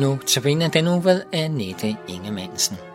Nu tabiner den uge ved Annette Ingemannsen.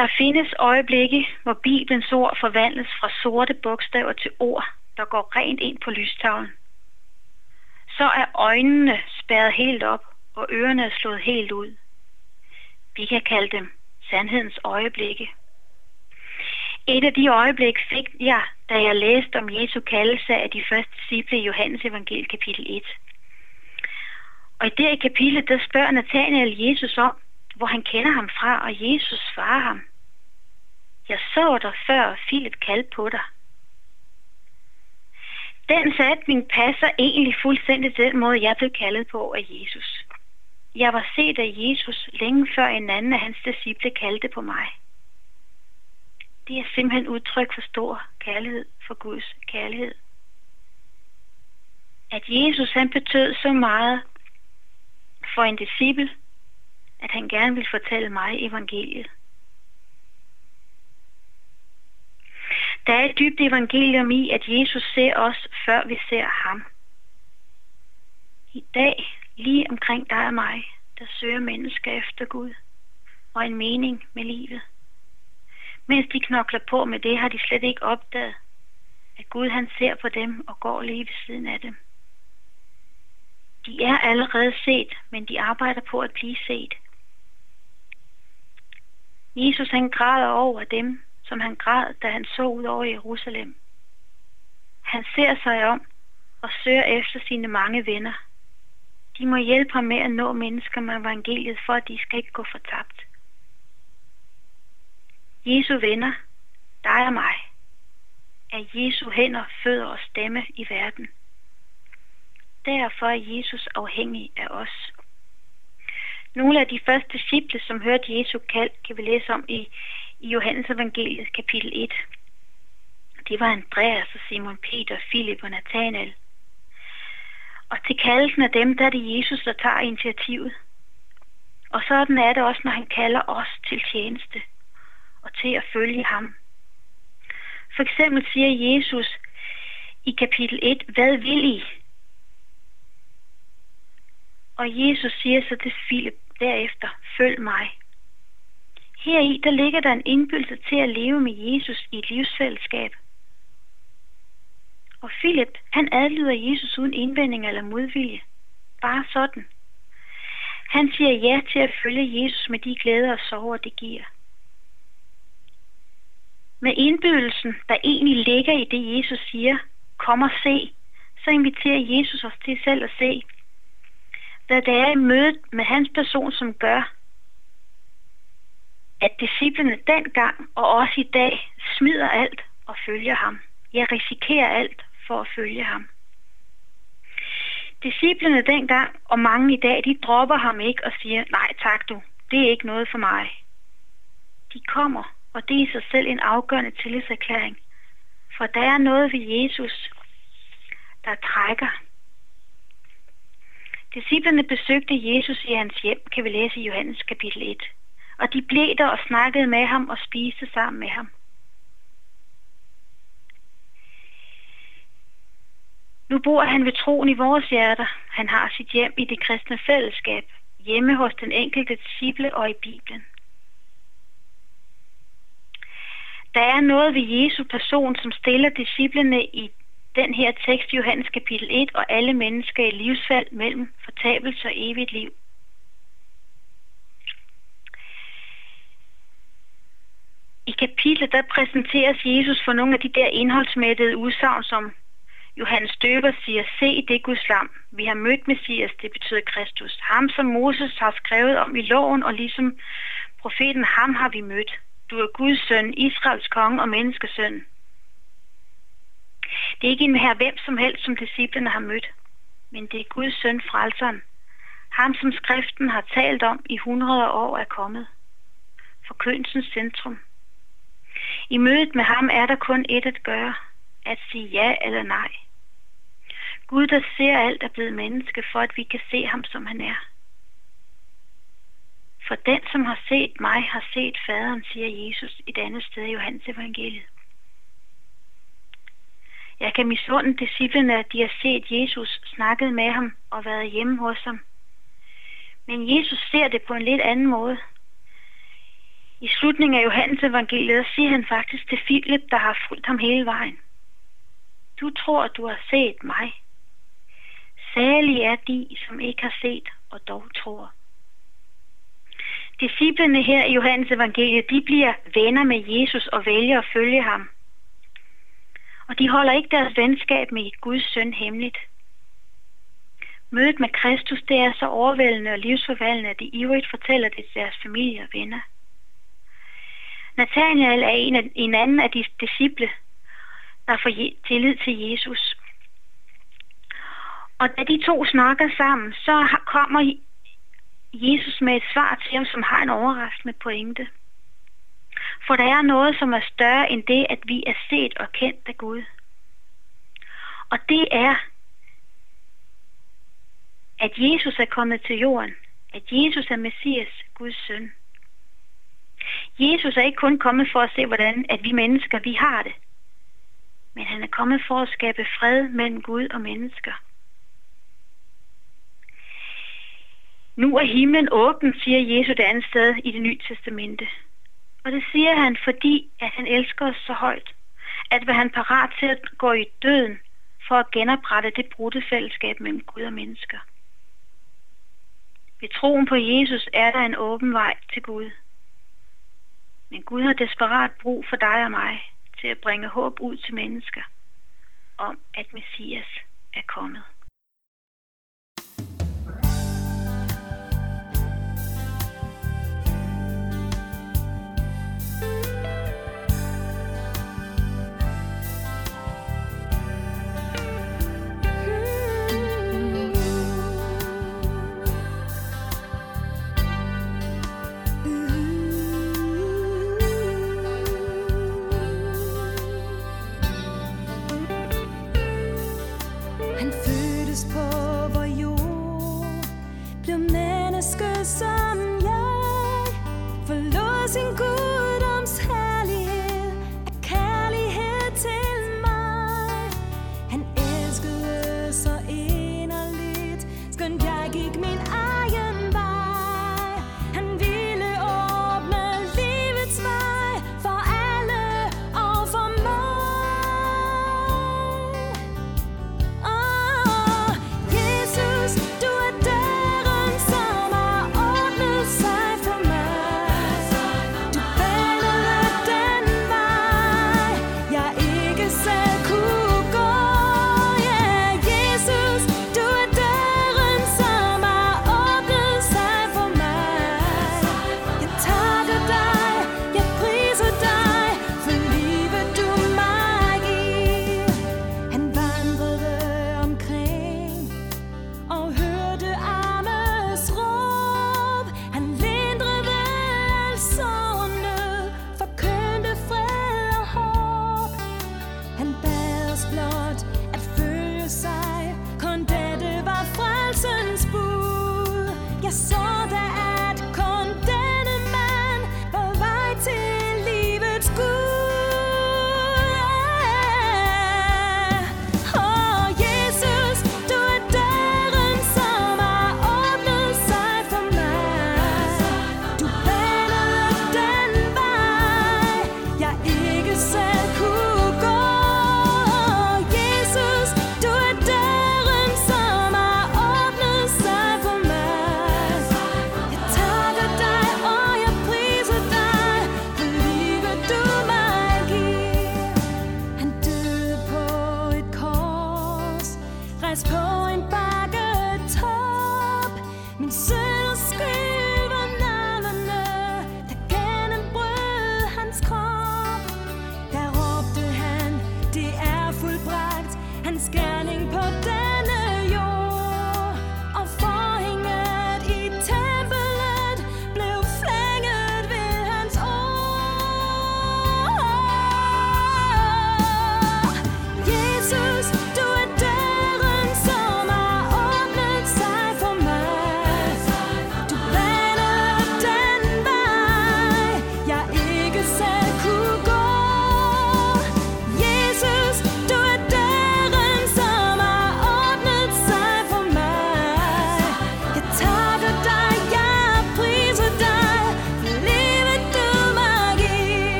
Der findes øjeblikke, hvor Bibelens ord forvandles fra sorte bogstaver til ord, der går rent ind på lystavlen. Så er øjnene spærret helt op, og ørerne er slået helt ud. Vi kan kalde dem sandhedens øjeblikke. Et af de øjeblik fik jeg, da jeg læste om Jesu kaldelse af de første disciple i Johannes evangel kapitel 1. Og i det kapitel, der spørger Nathanael Jesus om, hvor han kender ham fra, og Jesus svarer ham. Jeg så dig før Philip kaldte på dig. Den sætning passer egentlig fuldstændig den måde, jeg blev kaldet på af Jesus. Jeg var set af Jesus længe før en anden af hans disciple kaldte på mig. Det er simpelthen udtryk for stor kærlighed, for Guds kærlighed. At Jesus han betød så meget for en disciple, at han gerne vil fortælle mig evangeliet. Der er et dybt evangelium i, at Jesus ser os, før vi ser ham. I dag, lige omkring dig og mig, der søger mennesker efter Gud og en mening med livet. Mens de knokler på med det, har de slet ikke opdaget, at Gud han ser på dem og går lige ved siden af dem. De er allerede set, men de arbejder på at blive set. Jesus han græder over dem, som han græd, da han så ud over Jerusalem. Han ser sig om og søger efter sine mange venner. De må hjælpe ham med at nå mennesker med evangeliet, for at de skal ikke gå fortabt. Jesu venner, dig og mig, er Jesu hænder, fødder og stemme i verden. Derfor er Jesus afhængig af os. Nogle af de første disciple, som hørte Jesu kald, kan vi læse om i, i Johannes evangeliet kapitel 1. Det var Andreas og Simon Peter, Philip og Nathanael. Og til kaldelsen af dem, der er det Jesus, der tager initiativet. Og sådan er det også, når han kalder os til tjeneste og til at følge ham. For eksempel siger Jesus i kapitel 1, hvad vil I? Og Jesus siger så til Philip derefter, følg mig. Heri der ligger der en indbydelse til at leve med Jesus i et livsfællesskab. Og Philip, han adlyder Jesus uden indvending eller modvilje. Bare sådan. Han siger ja til at følge Jesus med de glæder og sorger, det giver. Med indbydelsen, der egentlig ligger i det, Jesus siger, kom og se, så inviterer Jesus os til selv at se, hvad det er i mødet med hans person, som gør, at disciplene dengang og også i dag smider alt og følger ham. Jeg risikerer alt for at følge ham. Disciplene dengang og mange i dag, de dropper ham ikke og siger, nej tak du, det er ikke noget for mig. De kommer, og det er i sig selv en afgørende tillidserklæring. For der er noget ved Jesus, der trækker. Disciplerne besøgte Jesus i hans hjem, kan vi læse i Johannes kapitel 1. Og de blev der og snakkede med ham og spiste sammen med ham. Nu bor han ved troen i vores hjerter. Han har sit hjem i det kristne fællesskab, hjemme hos den enkelte disciple og i Bibelen. Der er noget ved Jesu person, som stiller disciplene i den her tekst, Johannes kapitel 1, og alle mennesker i livsfald mellem fortabelse og evigt liv. I kapitlet der præsenteres Jesus for nogle af de der indholdsmættede udsagn, som Johannes Døber siger, se det Guds lam. Vi har mødt Messias, det betyder Kristus. Ham, som Moses har skrevet om i loven, og ligesom profeten, ham har vi mødt. Du er Guds søn, Israels konge og menneskesøn. Det er ikke en her hvem som helst, som disciplene har mødt, men det er Guds søn, frelseren. Ham, som skriften har talt om i hundrede år er kommet. Forkyndelsens centrum. I mødet med ham er der kun et at gøre, at sige ja eller nej. Gud, der ser alt, er blevet menneske, for at vi kan se ham, som han er. For den, som har set mig, har set faderen, siger Jesus et andet sted i Johannes evangeliet. Jeg kan misunde disciplene, at de har set Jesus, snakket med ham og været hjemme hos ham. Men Jesus ser det på en lidt anden måde. I slutningen af Johannes evangeliet siger han faktisk til Philip, der har fulgt ham hele vejen. Du tror, at du har set mig. Særlig er de, som ikke har set og dog tror. Disciplene her i Johannes evangeliet, de bliver venner med Jesus og vælger at følge ham. Og de holder ikke deres venskab med Guds søn hemmeligt. Mødet med Kristus, det er så overvældende og livsforvandlende, at de ivrigt fortæller det til deres familie og venner. Nathanael er en, af, en anden af de disciple, der får tillid til Jesus. Og da de to snakker sammen, så kommer Jesus med et svar til ham, som har en overraskende pointe. For der er noget, som er større end det, at vi er set og kendt af Gud. Og det er, at Jesus er kommet til jorden. At Jesus er Messias, Guds søn. Jesus er ikke kun kommet for at se, hvordan at vi mennesker, vi har det. Men han er kommet for at skabe fred mellem Gud og mennesker. Nu er himlen åben, siger Jesus det andet sted i det nye testamente. Og det siger han, fordi at han elsker os så højt, at hvad han parat til at gå i døden for at genoprette det brudte fællesskab mellem Gud og mennesker. Ved troen på Jesus er der en åben vej til Gud. Men Gud har desperat brug for dig og mig til at bringe håb ud til mennesker om, at Messias er kommet.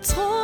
Ved